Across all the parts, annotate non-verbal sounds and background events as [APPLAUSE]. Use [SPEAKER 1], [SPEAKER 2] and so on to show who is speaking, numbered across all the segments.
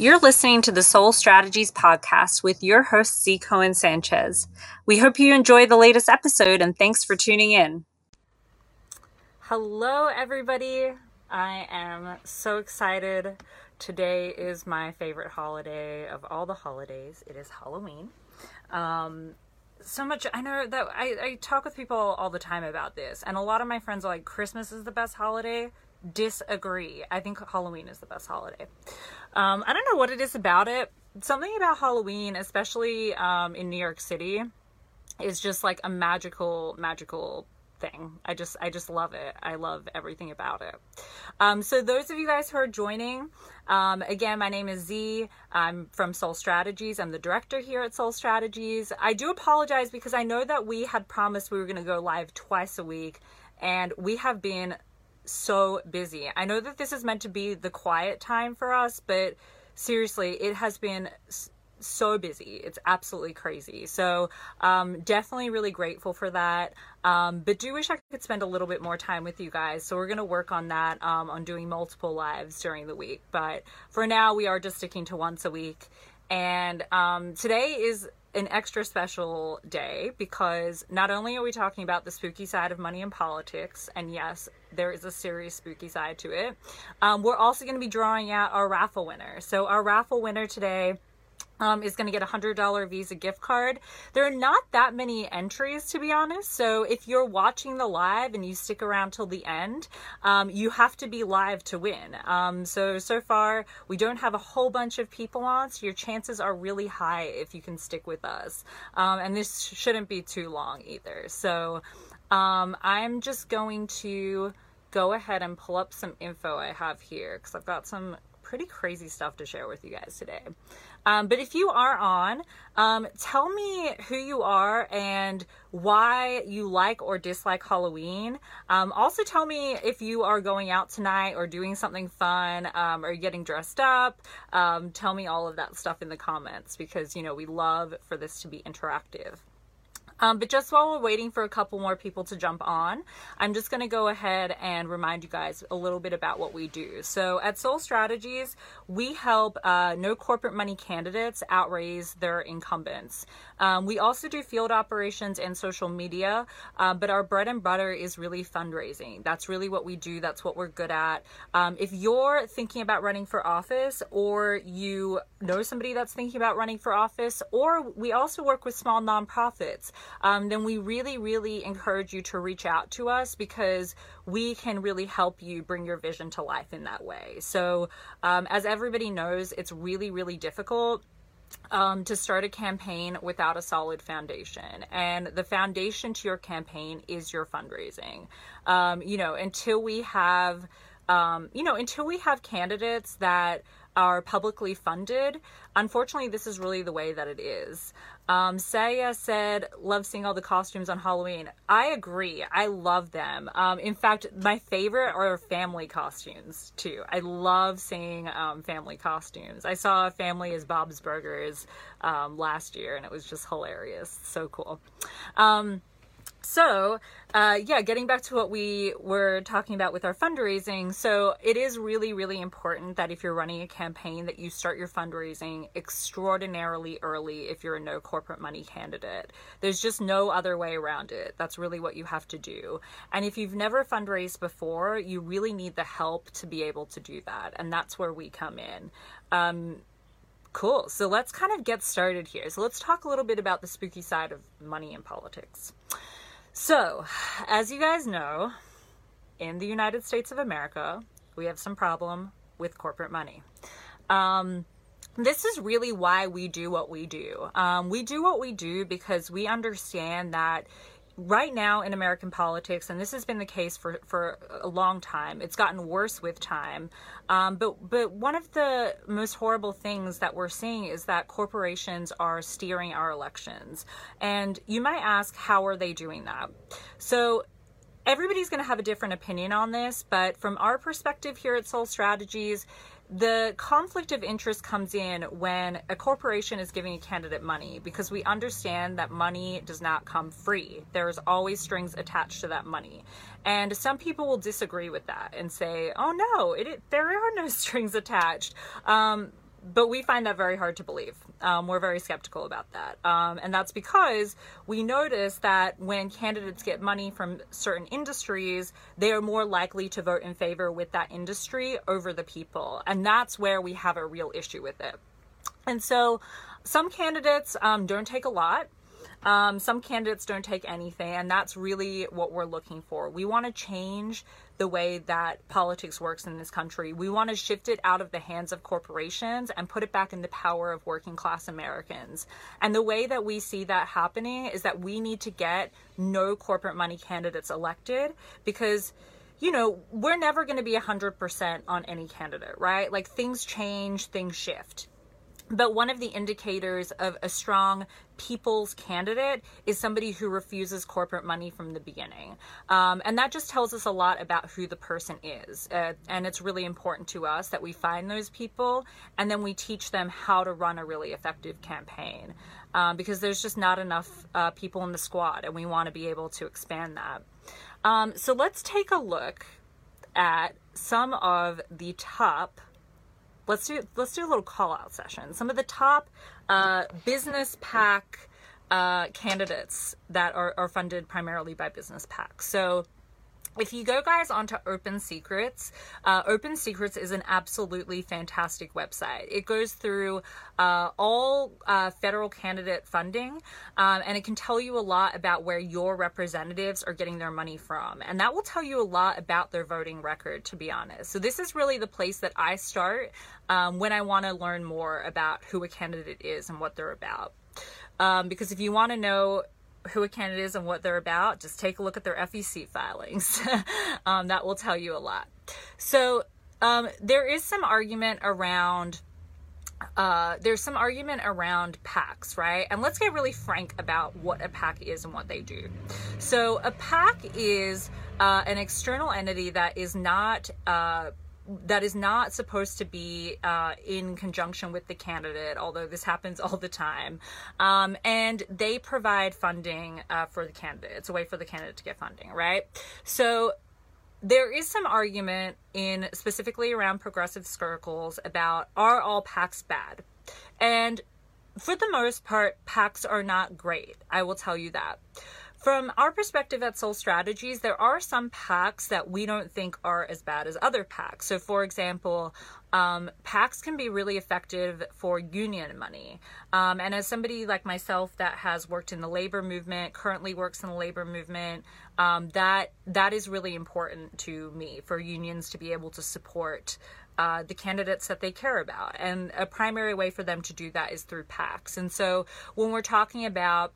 [SPEAKER 1] You're listening to the Soul Strategies podcast with your host, Z. Cohen Sanchez. We hope you enjoy the latest episode and thanks for tuning in. Hello, everybody. I am so excited. Today is my favorite holiday of all the holidays. It is Halloween. Um, so much i know that I, I talk with people all the time about this and a lot of my friends are like christmas is the best holiday disagree i think halloween is the best holiday um, I don't know what it is about it. Something about Halloween, especially um, in New York City, is just like a magical, magical thing. I just, I just love it. I love everything about it. Um, so those of you guys who are joining, um, again, my name is Z. I'm from Soul Strategies. I'm the director here at Soul Strategies. I do apologize because I know that we had promised we were going to go live twice a week, and we have been so busy. I know that this is meant to be the quiet time for us, but seriously, it has been so busy. It's absolutely crazy. So, um, definitely really grateful for that. Um, but do wish I could spend a little bit more time with you guys. So, we're going to work on that, um, on doing multiple lives during the week. But for now, we are just sticking to once a week. And um, today is an extra special day because not only are we talking about the spooky side of money and politics, and yes, there is a serious spooky side to it, um, we're also going to be drawing out our raffle winner. So, our raffle winner today um, is going to get a $100 Visa gift card. There are not that many entries, to be honest. So if you're watching the live and you stick around till the end, um, you have to be live to win. Um, so, so far, we don't have a whole bunch of people on, so your chances are really high if you can stick with us. Um, and this shouldn't be too long either. So um, I'm just going to go ahead and pull up some info I have here because I've got some pretty crazy stuff to share with you guys today. Um, but if you are on, um, tell me who you are and why you like or dislike Halloween. Um, also, tell me if you are going out tonight or doing something fun um, or getting dressed up. Um, tell me all of that stuff in the comments because, you know, we love for this to be interactive. Um, but just while we're waiting for a couple more people to jump on, I'm just going to go ahead and remind you guys a little bit about what we do. So at Soul Strategies, we help uh, no corporate money candidates outraise their incumbents. Um, we also do field operations and social media, uh, but our bread and butter is really fundraising. That's really what we do. That's what we're good at. Um, if you're thinking about running for office or you know somebody that's thinking about running for office, or we also work with small nonprofits um, then we really, really encourage you to reach out to us because we can really help you bring your vision to life in that way. So, um, as everybody knows, it's really, really difficult. Um, to start a campaign without a solid foundation. And the foundation to your campaign is your fundraising. Um, you know, until we have, um, you know, until we have candidates that are publicly funded, unfortunately, this is really the way that it is. Um, Saya said, love seeing all the costumes on Halloween. I agree. I love them. Um, in fact, my favorite are family costumes, too. I love seeing um, family costumes. I saw a family as Bob's Burgers um, last year, and it was just hilarious. So cool. Um, so uh, yeah getting back to what we were talking about with our fundraising so it is really really important that if you're running a campaign that you start your fundraising extraordinarily early if you're a no corporate money candidate there's just no other way around it that's really what you have to do and if you've never fundraised before you really need the help to be able to do that and that's where we come in um, Cool. So let's kind of get started here. So let's talk a little bit about the spooky side of money in politics. So, as you guys know, in the United States of America, we have some problem with corporate money. Um, this is really why we do what we do. Um, we do what we do because we understand that right now in American politics, and this has been the case for, for a long time, it's gotten worse with time. Um, but but one of the most horrible things that we're seeing is that corporations are steering our elections. And you might ask, how are they doing that? So everybody's going to have a different opinion on this, but from our perspective here at Soul Strategies, the conflict of interest comes in when a corporation is giving a candidate money because we understand that money does not come free. There's always strings attached to that money. And some people will disagree with that and say, oh no, it, it there are no [LAUGHS] strings attached. Um, but we find that very hard to believe. Um, we're very skeptical about that. Um, and that's because we notice that when candidates get money from certain industries, they are more likely to vote in favor with that industry over the people. And that's where we have a real issue with it. And so some candidates um, don't take a lot. Um, some candidates don't take anything, and that's really what we're looking for. We want to change the way that politics works in this country. We want to shift it out of the hands of corporations and put it back in the power of working class Americans. And the way that we see that happening is that we need to get no corporate money candidates elected because you know, we're never going to be 100% on any candidate, right? Like things change, things shift. But one of the indicators of a strong people's candidate is somebody who refuses corporate money from the beginning. Um, and that just tells us a lot about who the person is. Uh, and it's really important to us that we find those people and then we teach them how to run a really effective campaign. Um, because there's just not enough uh, people in the squad, and we want to be able to expand that. Um, so let's take a look at some of the top let's do let's do a little call out session. Some of the top uh, business pack uh, candidates that are, are funded primarily by business PACs. So if you go guys onto open secrets uh, open secrets is an absolutely fantastic website. It goes through uh, all uh, federal candidate funding um, and it can tell you a lot about where your representatives are getting their money from. And that will tell you a lot about their voting record to be honest. So this is really the place that i start um, when i want to learn more about who a candidate is and what they're about. Um, because if you want to know who a candidate is and what they're about, just take a look at their FEC filings. [LAUGHS] um, that will tell you a lot. So um, there is some argument around. Uh, there's some argument around PACs, right? And let's get really frank about what a PAC is and what they do. So, a PAC is uh, an external entity that is not uh, that is not supposed to be uh, in conjunction with the candidate, although this happens all the time. Um, and they provide funding uh, for the candidate. It's a way for the candidate to get funding, right? So there is some argument in specifically around progressive circles about are all PACs bad? And for the most part, PACs are not great. I will tell you that. From our perspective at Soul Strategies, there are some PACs that we don't think are as bad as other PACs. So, for example, um, PACs can be really effective for union money. Um, and as somebody like myself that has worked in the labor movement, currently works in the labor movement, um, that that is really important to me for unions to be able to support uh, the candidates that they care about. And a primary way for them to do that is through PACs. And so when we're talking about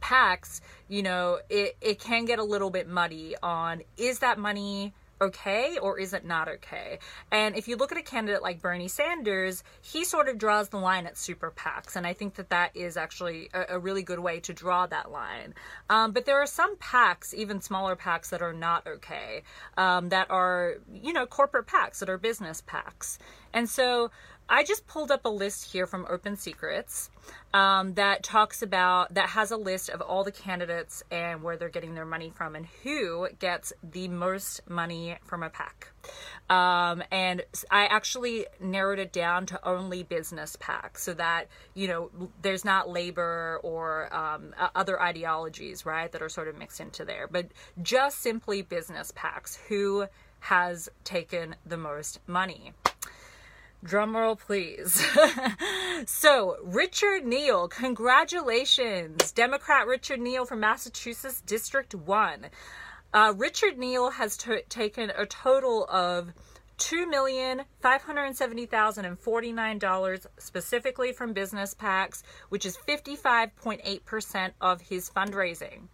[SPEAKER 1] PACs, you know, it, it can get a little bit muddy on is that money okay or is it not okay? And if you look at a candidate like Bernie Sanders, he sort of draws the line at super PACs. And I think that that is actually a, a really good way to draw that line. Um, but there are some PACs, even smaller PACs, that are not okay, um, that are, you know, corporate PACs, that are business PACs. And so I just pulled up a list here from Open Secrets um, that talks about, that has a list of all the candidates and where they're getting their money from and who gets the most money from a PAC. Um, and I actually narrowed it down to only business PACs so that, you know, there's not labor or um, other ideologies, right, that are sort of mixed into there, but just simply business PACs who has taken the most money. Drumroll, please. [LAUGHS] so, Richard Neal, congratulations. Democrat Richard Neal from Massachusetts District 1. Uh, Richard Neal has t- taken a total of $2,570,049 specifically from business PACs, which is 55.8% of his fundraising.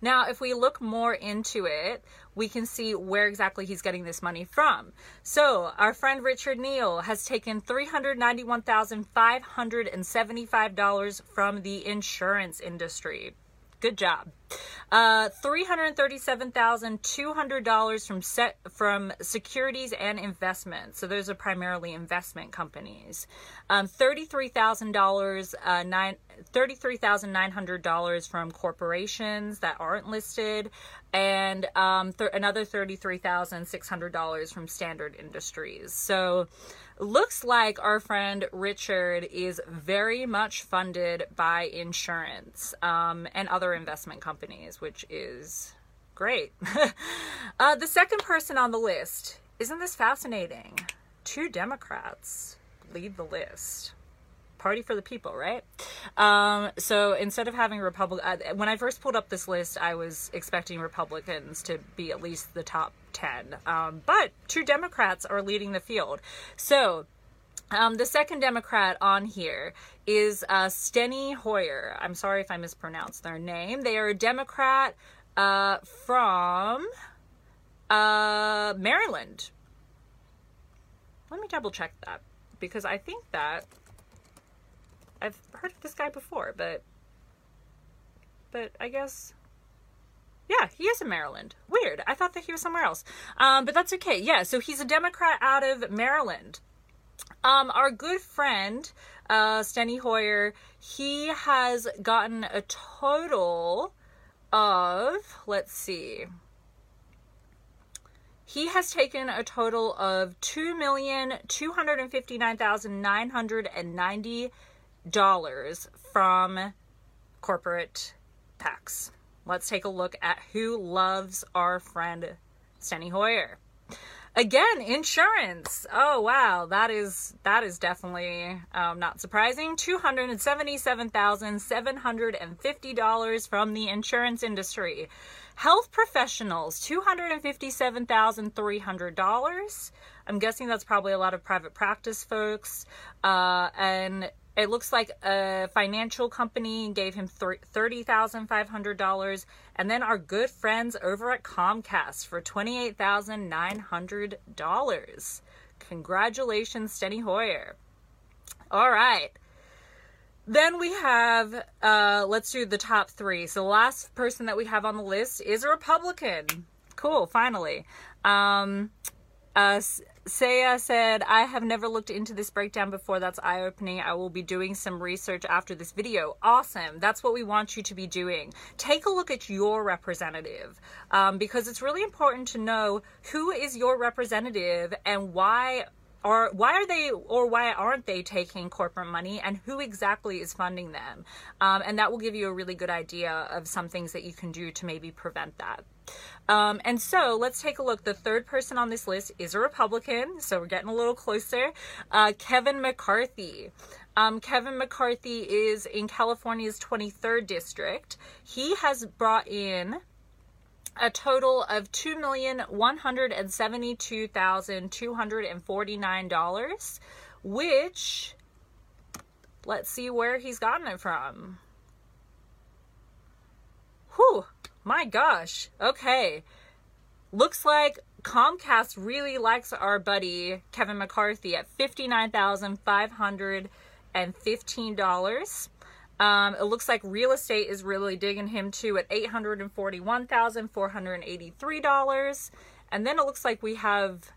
[SPEAKER 1] Now, if we look more into it, we can see where exactly he's getting this money from. So, our friend Richard Neal has taken $391,575 from the insurance industry. Good job. Uh, $337,200 from set from securities and investments. So those are primarily investment companies. Um, $33,000, uh, nine, $33,900 from corporations that aren't listed, and um, th- another $33,600 from standard industries. So looks like our friend Richard is very much funded by insurance um, and other investment companies, which is great. [LAUGHS] uh, the second person on the list, isn't this fascinating? Two Democrats lead the list. Party for the people, right? Um, so instead of having Republic, uh, when I first pulled up this list, I was expecting Republicans to be at least the top 10. Um, but two Democrats are leading the field. So um, the second Democrat on here is uh, Steny Hoyer. I'm sorry if I mispronounced their name. They are a Democrat uh, from uh, Maryland. Let me double check that because I think that I've heard of this guy before, but but I guess yeah, he is in Maryland. Weird. I thought that he was somewhere else. Um, but that's okay. Yeah, so he's a Democrat out of Maryland. Um, our good friend, uh, Steny Hoyer, he has gotten a total of, let's see, he has taken a total of $2,259,990 dollars from corporate PACs. Let's take a look at who loves our friend Steny Hoyer. Again, insurance. Oh wow, that is that is definitely um, not surprising. Two hundred and seventy-seven thousand seven hundred and fifty dollars from the insurance industry. Health professionals, two hundred and fifty-seven thousand three hundred dollars. I'm guessing that's probably a lot of private practice folks. Uh, and it looks like a financial company gave him $30,500 and then our good friends over at Comcast for $28,900. Congratulations, Steny Hoyer. All right. Then we have, uh, let's do the top three. So the last person that we have on the list is a Republican. Cool, finally. Um, uh, Saya said, I have never looked into this breakdown before. That's eye opening. I will be doing some research after this video. Awesome. That's what we want you to be doing. Take a look at your representative um, because it's really important to know who is your representative and why are why are they or why aren't they taking corporate money and who exactly is funding them um, and that will give you a really good idea of some things that you can do to maybe prevent that um, and so let's take a look. The third person on this list is a Republican, so we're getting a little closer. Uh, Kevin McCarthy. Um, Kevin McCarthy is in California's 23rd district. He has brought in a total of $2,172,249, which let's see where he's gotten it from. Whew, my gosh. Okay. Looks like Comcast really likes our buddy Kevin McCarthy at $59,515. Um, it looks like real estate is really digging him too at $841,483. And then it looks like we have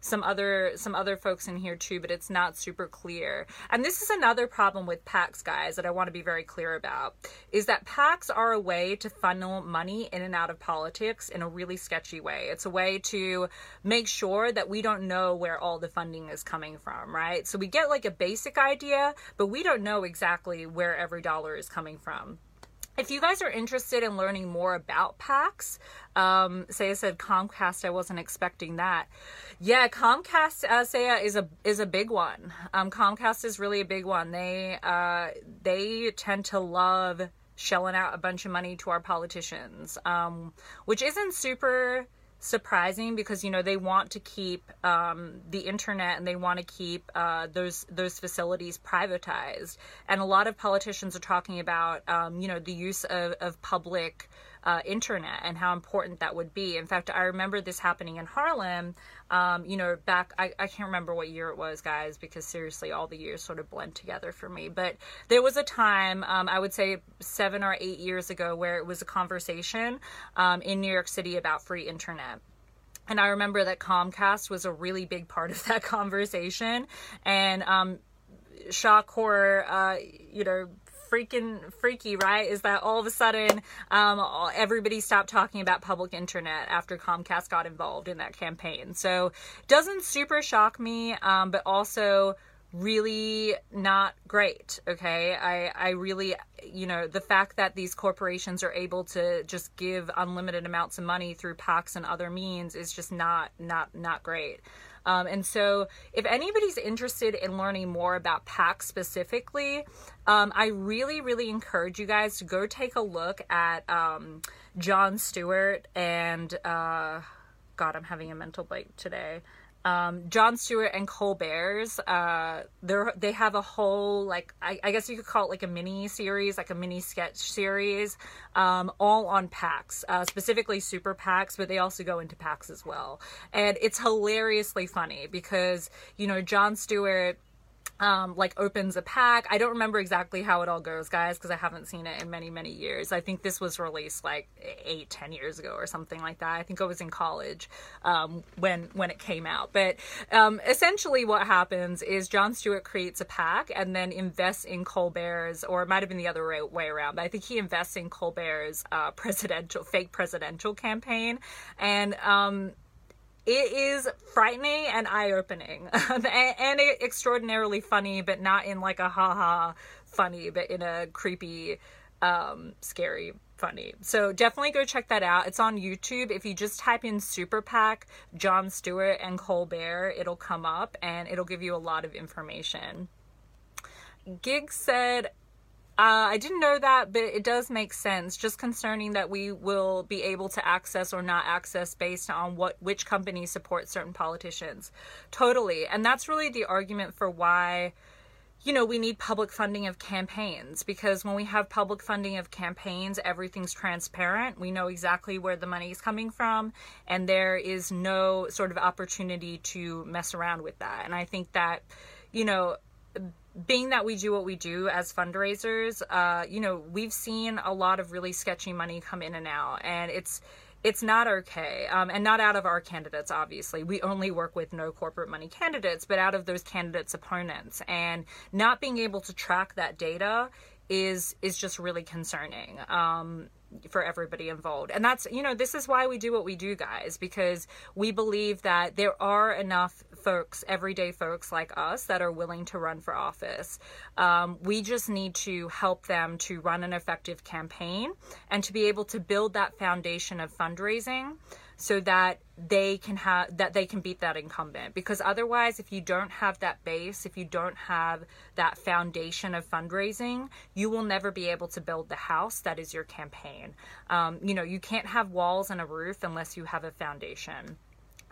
[SPEAKER 1] some other some other folks in here too but it's not super clear. And this is another problem with pacs guys that i want to be very clear about is that pacs are a way to funnel money in and out of politics in a really sketchy way. It's a way to make sure that we don't know where all the funding is coming from right? So we get like a basic idea but we don't know exactly where every dollar is coming from if you guys are interested in learning more about PACs, um, Saya said Comcast. I wasn't expecting that. Yeah, Comcast, uh, Saya is a is a big one. Um, Comcast is really a big one. They uh, they tend to love shelling out a bunch of money to our politicians, um, which isn't super surprising because you know they want to keep um, the internet and they want to keep uh, those those facilities privatized. And a lot of politicians are talking about um, you know the use of, of public uh, internet and how important that would be. In fact, I remember this happening in Harlem. Um, you know, back I, I can't remember what year it was, guys, because seriously, all the years sort of blend together for me. But there was a time, um, I would say seven or eight years ago, where it was a conversation um, in New York City about free internet and I remember that Comcast was a really big part of [LAUGHS] that conversation. And um, shock horror, uh, you know, freaking freaky, right? Is that all of a sudden um, everybody stopped talking about public internet after Comcast got involved in that campaign. So doesn't super shock me, um, but also really not great okay i i really you know the fact that these corporations are able to just give unlimited amounts of money through PACs and other means is just not not not great um, and so, if anybody's interested in learning more about PAC specifically, um, I really, really encourage you guys to go take a look at um, Jon Stewart and, uh, God, I'm having a mental break today um, Jon Stewart and Colbert's. Uh, they have a whole like I, I, guess you could call it like a mini series, like a mini sketch series, um, all on PACs, uh, specifically super PACs, but they also go into PACs as well, and it's hilariously funny because you know Jon Stewart um, like opens a PAC. I don't remember exactly how it all goes, guys, because I haven't seen it in many, many years. I think this was released like eight, ten years ago or something like that. I think I was in college um, when when it came out. But um, essentially, what happens is Jon Stewart creates a PAC and then invests in Colbert's, or it might have been the other way around. But I think he invests in Colbert's uh, presidential, fake presidential campaign, and um, it is frightening and eye-opening. [LAUGHS] And, and extraordinarily funny but not in like a haha funny but in a creepy um scary funny. So definitely go check that out. It's on youtube. If you just type in super pac Jon stewart and colbert it'll come up and it'll give you a lot of information. Gig said uh, I didn't know that, but it does make sense. Just concerning that we will be able to access or not access based on what which companies support certain politicians. Totally, and that's really the argument for why, you know, we need public funding of campaigns because when we have public funding of campaigns, everything's transparent. We know exactly where the money is coming from, and there is no sort of opportunity to mess around with that. And I think that, you know being that we do what we do as fundraisers, uh, you know, we've seen a lot of really sketchy money come in and out, and it's it's not okay, um, and not out of our candidates. Obviously, we only work with no corporate money candidates, but out of those candidates' opponents, and not being able to track that data is is just really concerning. Um, for everybody involved. And that's, you know, this is why we do what we do, guys, because we believe that there are enough folks, everyday folks like us, that are willing to run for office. Um, we just need to help them to run an effective campaign and to be able to build that foundation of fundraising so that they can have that they can beat that incumbent. Because otherwise if you don't have that base if you don't have that foundation of fundraising you will never be able to build the house that is your campaign. Um, you know you can't have walls and a roof unless you have a foundation.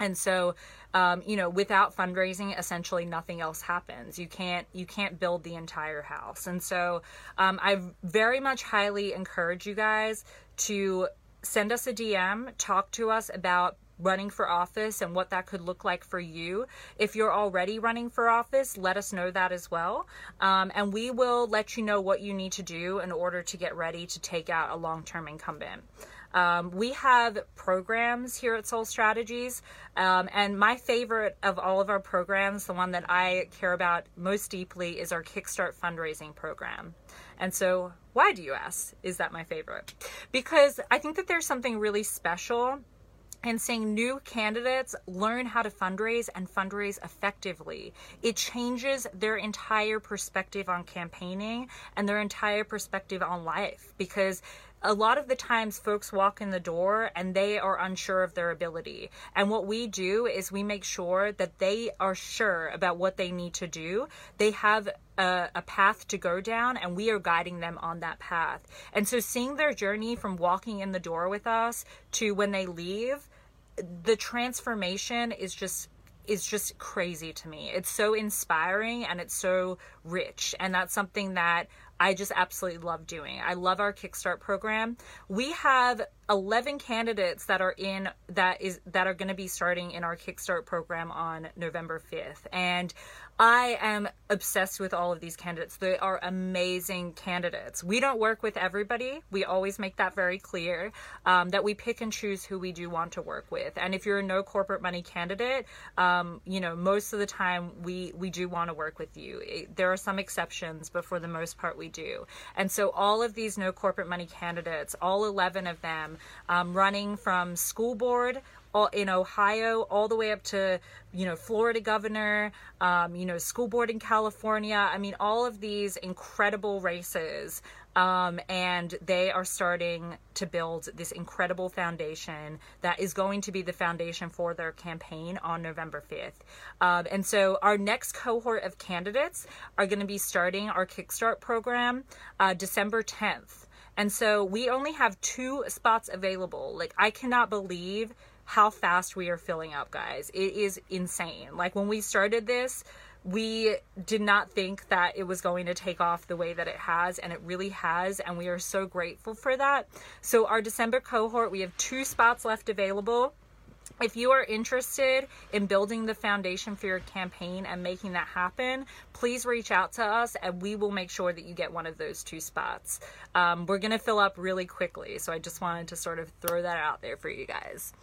[SPEAKER 1] And so um, you know without fundraising essentially nothing else happens. You can't you can't build the entire house. And so um, i very much highly encourage you guys to send us a dm talk to us about running for office and what that could look like for you. If you're already running for office, let us know that as well. Um, and we will let you know what you need to do in order to get ready to take out a long term incumbent. Um, we have programs here at Soul Strategies, um, and my favorite of all of our programs, the one that I care about most deeply, is our Kickstart fundraising program. And so, why do you ask? Is that my favorite? Because I think that there's something really special and seeing new candidates learn how to fundraise and fundraise effectively. It changes their entire perspective on campaigning and their entire perspective on life because a lot of the times folks walk in the door and they are unsure of their ability. And what we do is we make sure that they are sure about what they need to do. They have a, a, path to go down and we are guiding them on that path. And so seeing their journey from walking in the door with us to when they leave, the transformation is just is just crazy to me. It's so inspiring and it's so rich. And that's something that I just absolutely love doing. I love our Kickstart program. We have 11 candidates that are in that is that are going to be starting in our Kickstart program on November 5th. And I am obsessed with all of these candidates. They are amazing candidates. We don't work with everybody. We always make that very clear um, that we pick and choose who we do want to work with. And if you're a no corporate money candidate, um, you know most of the time we we do want to work with you. It, there are some exceptions, but for the most part we do. And so all of these no corporate money candidates, all 11 of them, um, running from school board in Ohio, all the way up to you know Florida governor, um, you know school board in California. I mean, all of these incredible races, um, and they are starting to build this incredible foundation that is going to be the foundation for their campaign on November 5th. Um, and so our next cohort of candidates are going to be starting our Kickstart program uh, December 10th. And so we only have two spots available. Like, I cannot believe how fast we are filling up, guys. It is insane. Like when we started this, we did not think that it was going to take off the way that it has, and it really has, and we are so grateful for that. So, our December cohort, we have two spots left available. If you are interested in building the foundation for your campaign and making that happen, please reach out to us and we will make sure that you get one of those two spots. Um, we're going to fill up really quickly, so I just wanted to sort of throw that out there for you guys.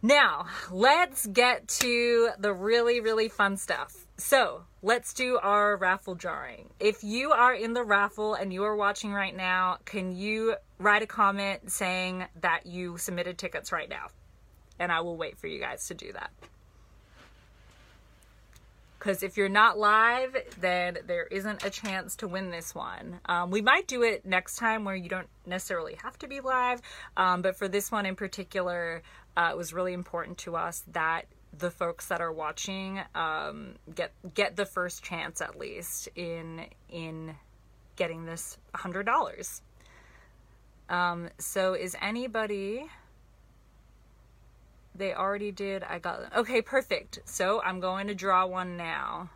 [SPEAKER 1] Now, let's get to the really, really fun stuff. So, let's do our raffle drawing. If you are in the raffle and you are watching right now, can you write a comment saying that you submitted tickets right now? And I will wait for you guys to do that. Because if you're not live, then there isn't a chance to win this one. Um, we might do it next time where you don't necessarily have to be live. Um, but for this one in particular, uh, it was really important to us that the folks that are watching um, get get the first chance at least in in getting this hundred dollars. Um, so is anybody? They already did. I got them. Okay, perfect. So I'm going to draw one now.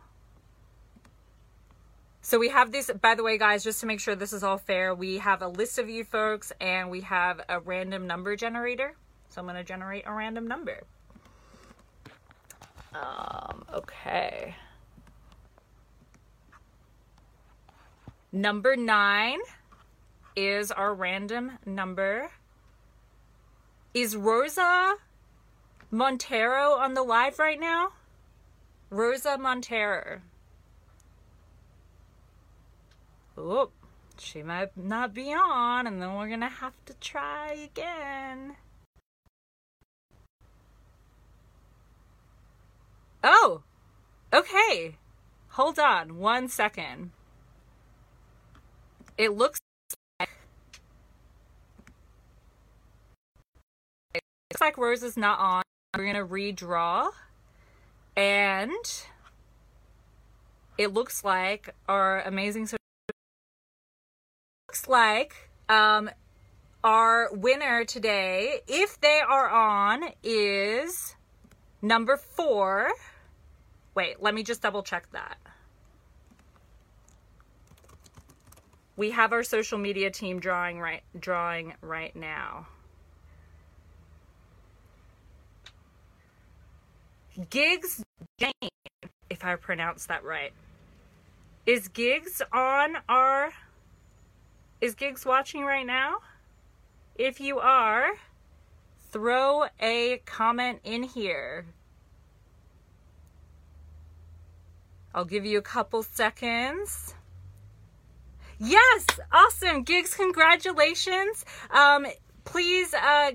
[SPEAKER 1] So we have this, by the way, guys, just to make sure this is all fair, we have a list of you folks and we have a random number generator. So I'm going to generate a random number. Um, okay. Number nine is our random number. Is Rosa Montero on the live right now? Rosa Montero. Oh, she might not be on, and then we're gonna have to try again. Oh, okay. Hold on one second. It looks like, it looks like Rose is not on. We're going to redraw. And it looks like our amazing looks like um our winner today if they are on is number 4 Wait, let me just double check that. We have our social media team drawing right drawing right now. Gigs Jane, if I pronounce that right. Is Gigs on our Is Gigs watching right now? If you are, throw a comment in here. I'll give you a couple seconds. Yes, awesome. Gigs, congratulations. Um, please, uh,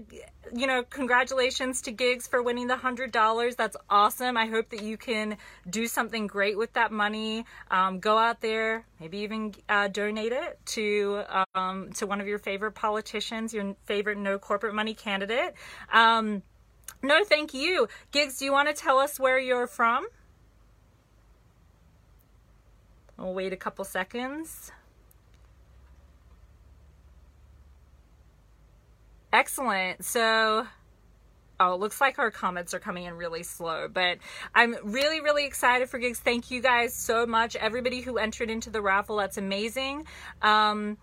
[SPEAKER 1] you know, congratulations to Gigs for winning the hundred dollars. That's awesome. I hope that you can do something great with that money. Um, go out there, maybe even uh, donate it to um, to one of your favorite politicians, your favorite no corporate money candidate. Um, no, thank you, Gigs. Do you want to tell us where you're from? We'll wait a couple seconds. Excellent. So Oh, it looks like our comments are coming in really slow, but I'm really, really excited for gigs. Thank you guys so much. Everybody who entered into the raffle, that's amazing. Um,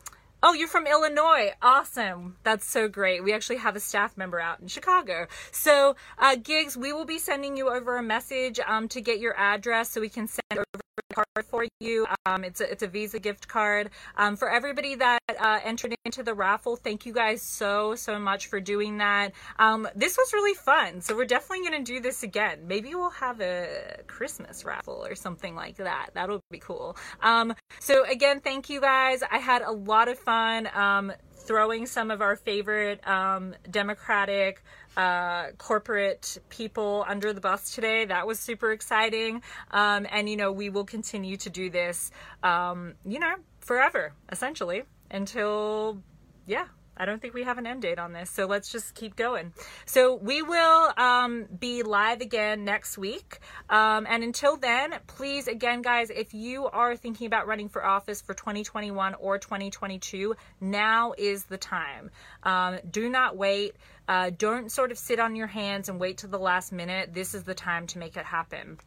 [SPEAKER 1] Oh, you're from Illinois. Awesome. That's so great. We actually have a staff member out in Chicago. So, uh, Gigs, we will be sending you over a message um, to get your address so we can send over card for you. Um, it's a, it's a Visa gift card. Um, for everybody that uh, entered into the raffle, thank you guys so so much for doing that. Um, this was really fun, so we're definitely to do this again. Maybe we'll have a Christmas raffle or something like that. That'll be cool. Um, so again, thank you guys. I had a lot of fun um, throwing some of our favorite um, Democratic uh, corporate people under the bus today. That was super exciting. Um, and, you know, we will continue to do this, um, you know, forever, essentially, until, yeah, I don't think we have an end date on this, so let's just keep going. So we will um, be live again next week. Um, and until then, please, again, guys, if you are thinking about running for office for 2021 or 2022, now is the time. Um, do not wait. Uh, don't sort of sit on your hands and wait till the last minute. This is the time to make it happen.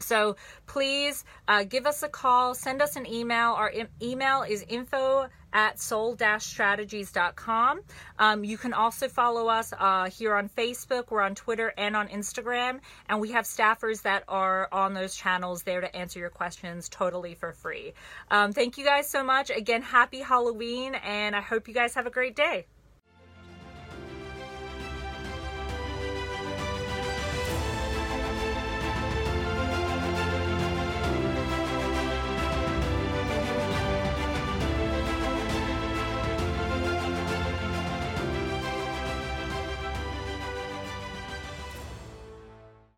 [SPEAKER 1] So please uh, give us a call, send us an email. Our email is info at soul-strategies.com. Um, you can also follow us uh, here on Facebook, we're on Twitter and on Instagram, and we have staffers that are on those channels there to answer your questions totally for free. Um, thank you guys so much. Again, happy Halloween, and I hope you guys have a great day.